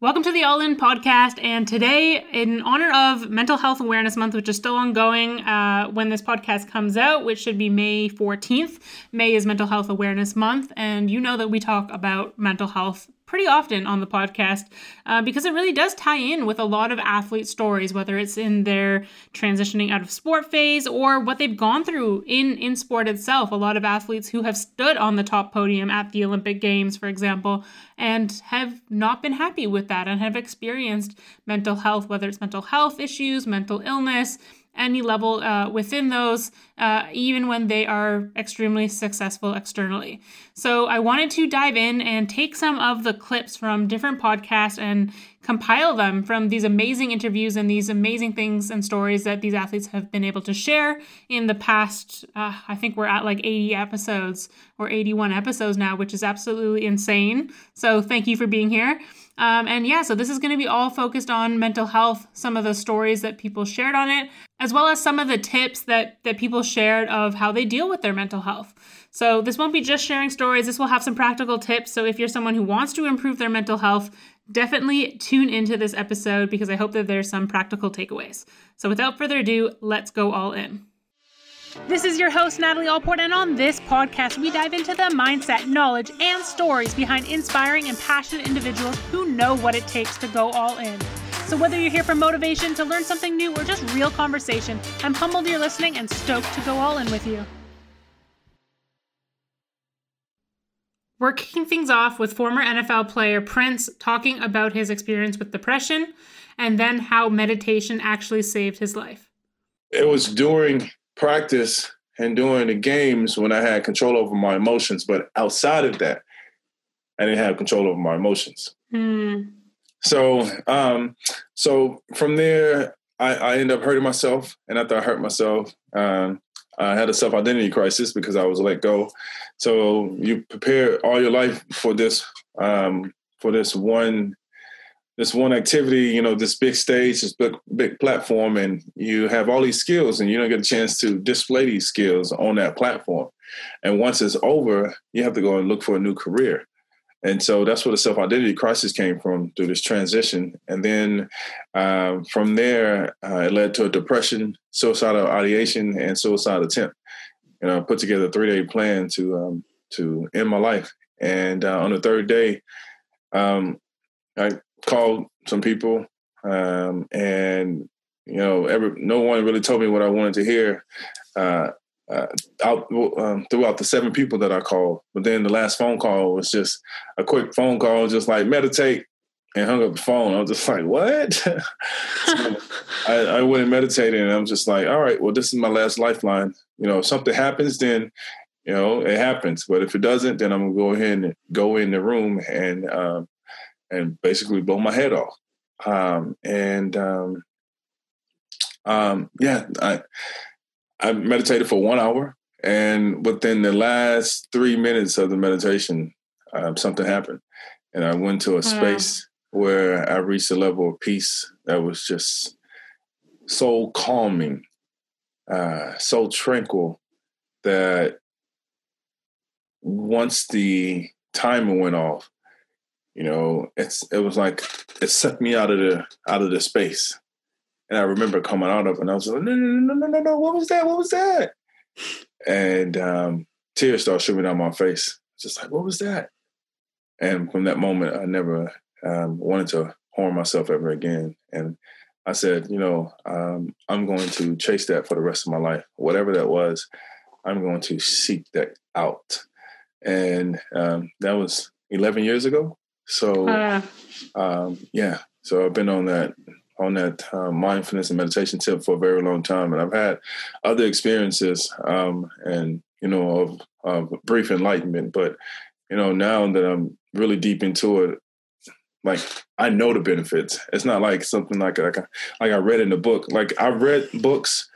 Welcome to the All In podcast. And today, in honor of Mental Health Awareness Month, which is still ongoing uh, when this podcast comes out, which should be May 14th, May is Mental Health Awareness Month. And you know that we talk about mental health pretty often on the podcast uh, because it really does tie in with a lot of athlete stories, whether it's in their transitioning out of sport phase or what they've gone through in, in sport itself. A lot of athletes who have stood on the top podium at the Olympic Games, for example, and have not been happy with that and have experienced mental health, whether it's mental health issues, mental illness any level uh, within those, uh, even when they are extremely successful externally. So I wanted to dive in and take some of the clips from different podcasts and compile them from these amazing interviews and these amazing things and stories that these athletes have been able to share in the past. Uh, I think we're at like 80 episodes or 81 episodes now, which is absolutely insane. So thank you for being here. Um, and yeah, so this is going to be all focused on mental health, some of the stories that people shared on it, as well as some of the tips that that people shared of how they deal with their mental health. So this won't be just sharing stories. This will have some practical tips. So if you're someone who wants to improve their mental health, definitely tune into this episode because I hope that there's some practical takeaways. So without further ado, let's go all in. This is your host, Natalie Allport, and on this podcast, we dive into the mindset, knowledge, and stories behind inspiring and passionate individuals who know what it takes to go all in. So, whether you're here for motivation, to learn something new, or just real conversation, I'm humbled you're listening and stoked to go all in with you. We're kicking things off with former NFL player Prince talking about his experience with depression and then how meditation actually saved his life. It was during practice and during the games when I had control over my emotions. But outside of that, I didn't have control over my emotions. Mm. So, um, so from there, I, I ended up hurting myself, and after I hurt myself, um, I had a self identity crisis because I was let go. So you prepare all your life for this um, for this one this one activity, you know, this big stage, this big, big platform, and you have all these skills, and you don't get a chance to display these skills on that platform. And once it's over, you have to go and look for a new career. And so that's where the self identity crisis came from through this transition. And then uh, from there, uh, it led to a depression, suicidal ideation, and suicide attempt. And I put together a three day plan to um, to end my life. And uh, on the third day, um, I called some people, um, and you know, every no one really told me what I wanted to hear. Uh, out um, throughout the seven people that I called, but then the last phone call was just a quick phone call, just like meditate, and hung up the phone. I was just like, "What?" I, I went and meditated, and I'm just like, "All right, well, this is my last lifeline. You know, if something happens, then you know it happens. But if it doesn't, then I'm gonna go ahead and go in the room and um, and basically blow my head off. Um, and um, um, yeah, I I meditated for one hour, and within the last three minutes of the meditation, um, something happened, and I went to a space where I reached a level of peace that was just so calming, uh, so tranquil that once the timer went off, you know, it's it was like it sucked me out of the out of the space. And I remember coming out of it and I was like, no, no, no, no, no, no, what was that? What was that? And um, tears started streaming down my face. Just like, what was that? And from that moment, I never um, wanted to harm myself ever again. And I said, you know, um, I'm going to chase that for the rest of my life. Whatever that was, I'm going to seek that out. And um, that was 11 years ago. So, uh, um, yeah. So I've been on that on that uh, mindfulness and meditation tip for a very long time, and I've had other experiences, um, and you know, of, of brief enlightenment. But you know, now that I'm really deep into it, like I know the benefits. It's not like something like like, like I read in the book. Like I read books,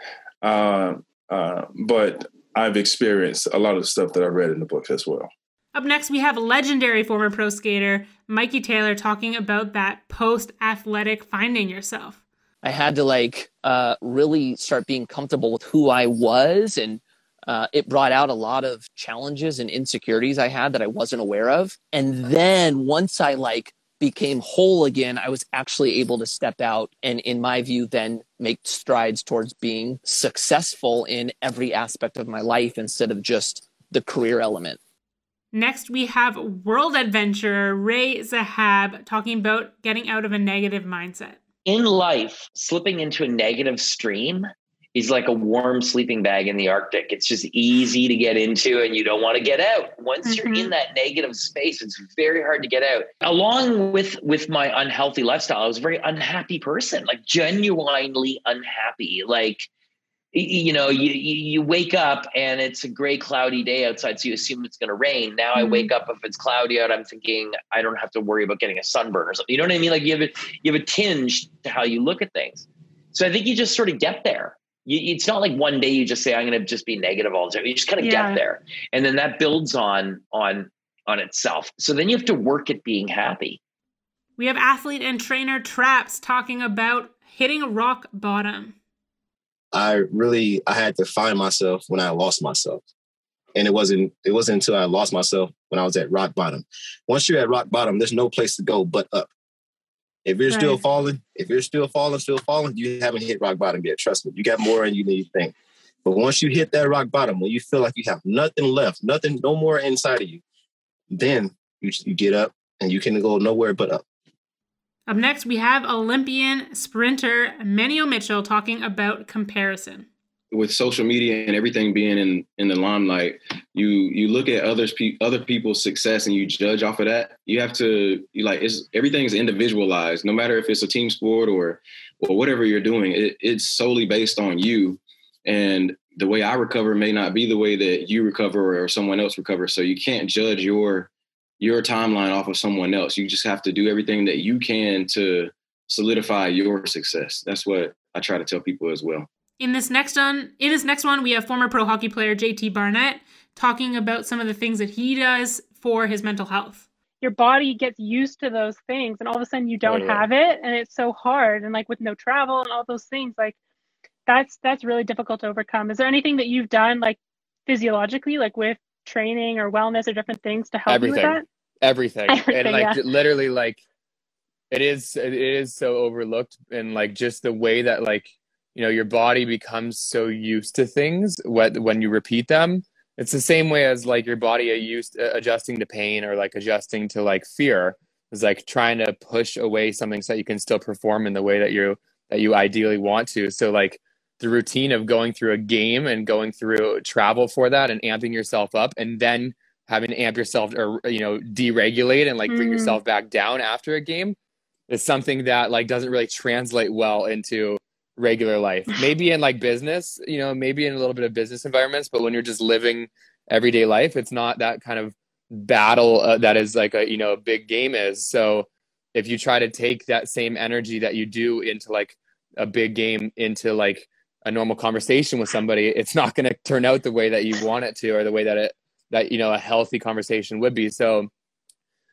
uh, uh, but I've experienced a lot of stuff that I read in the book as well. Up next, we have legendary former pro skater Mikey Taylor talking about that post athletic finding yourself. I had to like uh, really start being comfortable with who I was, and uh, it brought out a lot of challenges and insecurities I had that I wasn't aware of. And then once I like became whole again, I was actually able to step out and, in my view, then make strides towards being successful in every aspect of my life instead of just the career element. Next, we have world adventurer Ray Zahab talking about getting out of a negative mindset. In life, slipping into a negative stream is like a warm sleeping bag in the Arctic. It's just easy to get into and you don't want to get out. Once mm-hmm. you're in mm-hmm. that negative space, it's very hard to get out. Along with with my unhealthy lifestyle, I was a very unhappy person, like genuinely unhappy. Like you know, you you wake up and it's a gray, cloudy day outside, so you assume it's going to rain. Now mm-hmm. I wake up if it's cloudy out, I'm thinking I don't have to worry about getting a sunburn or something. You know what I mean? Like you have a you have a tinge to how you look at things. So I think you just sort of get there you, it's not like one day you just say i'm going to just be negative all the time you just kind of yeah. get there and then that builds on on on itself so then you have to work at being happy we have athlete and trainer traps talking about hitting a rock bottom i really i had to find myself when i lost myself and it wasn't it wasn't until i lost myself when i was at rock bottom once you're at rock bottom there's no place to go but up if you're right. still falling, if you're still falling, still falling, you haven't hit rock bottom yet. Trust me, you got more than you need to think. But once you hit that rock bottom, when you feel like you have nothing left, nothing, no more inside of you, then you, you get up and you can go nowhere but up. Up next, we have Olympian sprinter Manteo Mitchell talking about comparison with social media and everything being in in the limelight, you you look at others pe- other people's success and you judge off of that. You have to you like it's everything's individualized. No matter if it's a team sport or or whatever you're doing, it, it's solely based on you. And the way I recover may not be the way that you recover or someone else recovers. So you can't judge your your timeline off of someone else. You just have to do everything that you can to solidify your success. That's what I try to tell people as well. In this next one, in this next one, we have former pro hockey player JT Barnett talking about some of the things that he does for his mental health. Your body gets used to those things, and all of a sudden you don't oh, yeah. have it, and it's so hard. And like with no travel and all those things, like that's that's really difficult to overcome. Is there anything that you've done like physiologically, like with training or wellness or different things to help Everything. you with that? Everything. Everything and like yeah. literally like it is it is so overlooked and like just the way that like you know your body becomes so used to things when you repeat them it's the same way as like your body used uh, adjusting to pain or like adjusting to like fear is like trying to push away something so that you can still perform in the way that you that you ideally want to so like the routine of going through a game and going through travel for that and amping yourself up and then having to amp yourself or you know deregulate and like bring mm. yourself back down after a game is something that like doesn't really translate well into regular life. Maybe in like business, you know, maybe in a little bit of business environments, but when you're just living everyday life, it's not that kind of battle uh, that is like a, you know, a big game is. So if you try to take that same energy that you do into like a big game into like a normal conversation with somebody, it's not going to turn out the way that you want it to or the way that it that you know a healthy conversation would be. So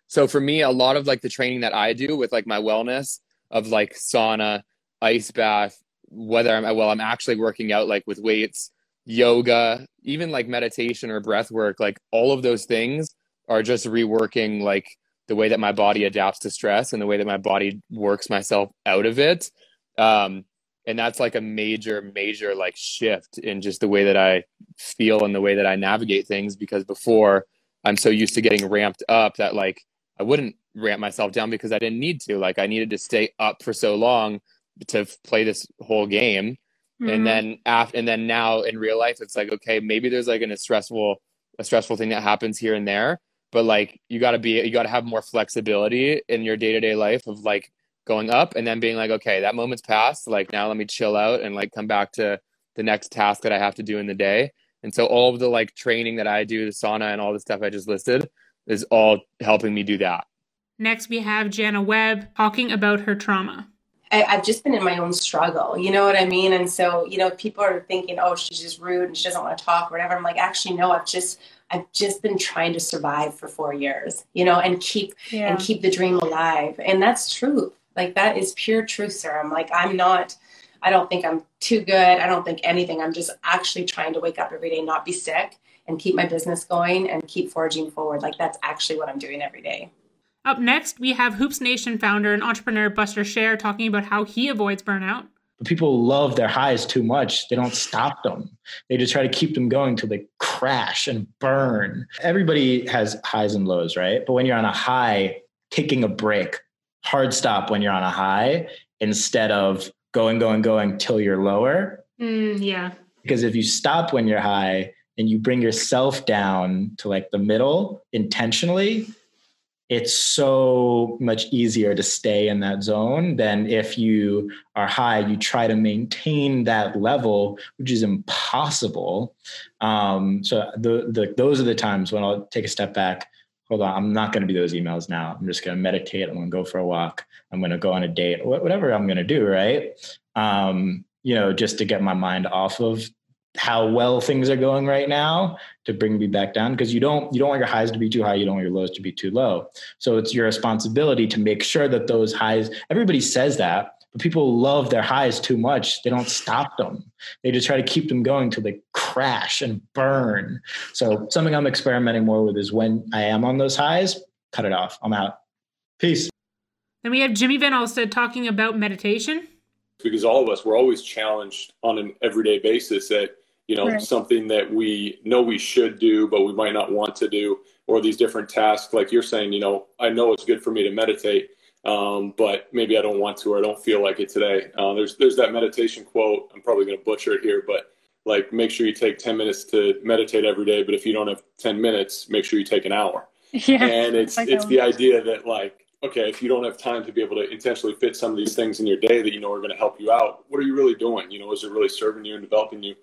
so for me a lot of like the training that I do with like my wellness of like sauna, ice bath, whether I'm well, I'm actually working out like with weights, yoga, even like meditation or breath work, like all of those things are just reworking like the way that my body adapts to stress and the way that my body works myself out of it. Um, and that's like a major, major like shift in just the way that I feel and the way that I navigate things because before I'm so used to getting ramped up that like I wouldn't ramp myself down because I didn't need to. Like I needed to stay up for so long to play this whole game mm-hmm. and then after and then now in real life it's like okay maybe there's like an, a stressful a stressful thing that happens here and there but like you got to be you got to have more flexibility in your day-to-day life of like going up and then being like okay that moment's passed like now let me chill out and like come back to the next task that i have to do in the day and so all of the like training that i do the sauna and all the stuff i just listed is all helping me do that next we have jana webb talking about her trauma I, have just been in my own struggle. You know what I mean? And so, you know, people are thinking, oh, she's just rude and she doesn't want to talk or whatever. I'm like, actually, no, I've just, I've just been trying to survive for four years, you know, and keep, yeah. and keep the dream alive. And that's truth. Like that is pure truth, sir. I'm like, I'm not, I don't think I'm too good. I don't think anything. I'm just actually trying to wake up every day, not be sick and keep my business going and keep forging forward. Like that's actually what I'm doing every day. Up next, we have Hoops Nation founder and entrepreneur Buster Share talking about how he avoids burnout. People love their highs too much. They don't stop them. They just try to keep them going till they crash and burn. Everybody has highs and lows, right? But when you're on a high, taking a break, hard stop when you're on a high instead of going, going, going till you're lower. Mm, yeah. Because if you stop when you're high and you bring yourself down to like the middle intentionally, it's so much easier to stay in that zone than if you are high you try to maintain that level which is impossible um, so the, the those are the times when i'll take a step back hold on i'm not going to do those emails now. I'm just going to meditate. I'm going to go for a walk. I'm going to go on a date. Whatever i'm going to do right? Um, you know just to get my mind off of how well things are going right now to bring me back down because you don't you don't want your highs to be too high. You don't want your lows to be too low. So it's your responsibility to make sure that those highs everybody says that but people love their highs too much they don't stop them. They just try to keep them going till they crash and burn. So something i'm experimenting more with is when i am on those highs cut it off. I'm out. Peace. Then we have jimmy van alstead talking about meditation. Because all of us we're always challenged on an everyday basis that you know, right. something that we know we should do, but we might not want to do, or these different tasks. Like you're saying, you know, I know it's good for me to meditate, um, but maybe I don't want to, or I don't feel like it today. Uh, there's there's that meditation quote. I'm probably going to butcher it here, but like make sure you take 10 minutes to meditate every day. But if you don't have 10 minutes, make sure you take an hour. Yeah, and it's it's the idea that like okay, if you don't have time to be able to intentionally fit some of these things in your day that you know are going to help you out, what are you really doing? You know, is it really serving you and developing you?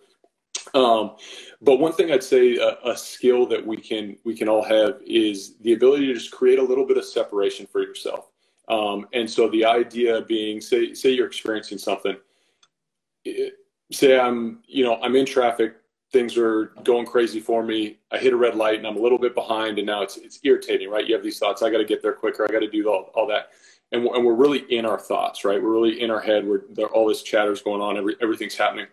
Um, but one thing I'd say a, a, skill that we can we can all have is the ability to just create a little bit of separation for yourself. Um, and so the idea being, say say you're experiencing something. say I'm you know I'm in traffic, things are going crazy for me. I hit a red light and I'm a little bit behind, and now it's it's irritating, right? You have these thoughts. I got to get there quicker. I got to do all, all that. And we're, and we're really in our thoughts, right? We're really in our head. Where all this chatter is going on. Every, everything's happening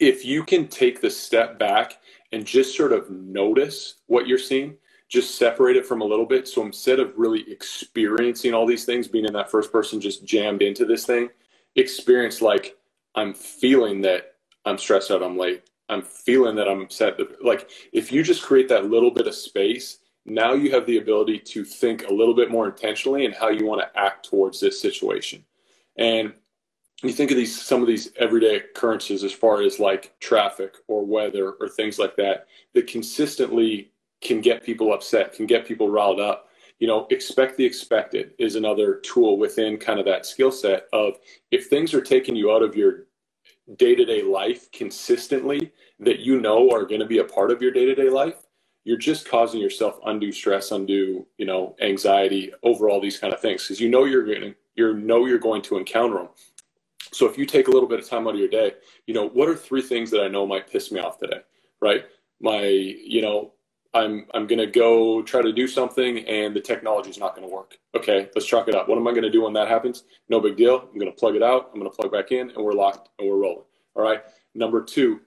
if you can take the step back and just sort of notice what you're seeing, just separate it from a little bit. So instead of really experiencing all these things, being in that first person just jammed into this thing, experience like I'm feeling that I'm stressed out, I'm late. I'm feeling that I'm upset. Like if you just create that little bit of space, now you have the ability to think a little bit more intentionally and how you want to act towards this situation. And you think of these some of these everyday occurrences as far as like traffic or weather or things like that that consistently can get people upset can get people riled up you know expect the expected is another tool within kind of that skill set of if things are taking you out of your day-to-day life consistently that you know are going to be a part of your day-to-day life you're just causing yourself undue stress undue you know anxiety over all these kind of things because you know you're going to you know you're going to encounter them so if you take a little bit of time out of your day, you know, what are three things that I know might piss me off today, right? My, you know, I'm I'm gonna go try to do something and the technology is not gonna work. Okay, let's chalk it up. What am I gonna do when that happens? No big deal. I'm gonna plug it out. I'm gonna plug back in, and we're locked and we're rolling. All right. Number two,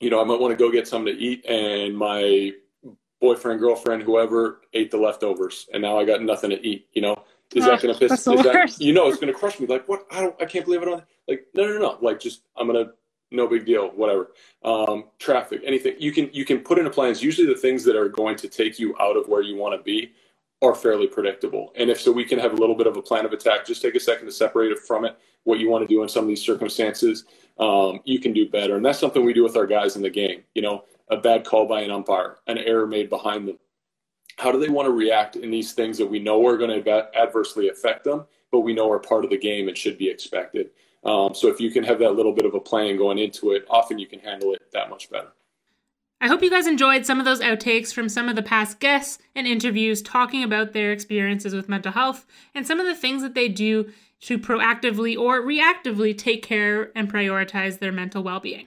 you know, I might want to go get something to eat, and my boyfriend, girlfriend, whoever ate the leftovers, and now I got nothing to eat. You know, is that going to piss? Is that, you know, it's going to crush me. Like, what? I don't. I can't believe it. On like, no, no, no. Like, just I'm going to. No big deal. Whatever. Um, traffic, anything you can you can put into plans. Usually, the things that are going to take you out of where you want to be are fairly predictable. And if so, we can have a little bit of a plan of attack. Just take a second to separate it from it. What you want to do in some of these circumstances, um, you can do better. And that's something we do with our guys in the game. You know, a bad call by an umpire, an error made behind them how do they want to react in these things that we know are going to adversely affect them, but we know are part of the game and should be expected. Um, so if you can have that little bit of a plan going into it, often you can handle it that much better. I hope you guys enjoyed some of those outtakes from some of the past guests and interviews talking about their experiences with mental health and some of the things that they do to proactively or reactively take care and prioritize their mental well being.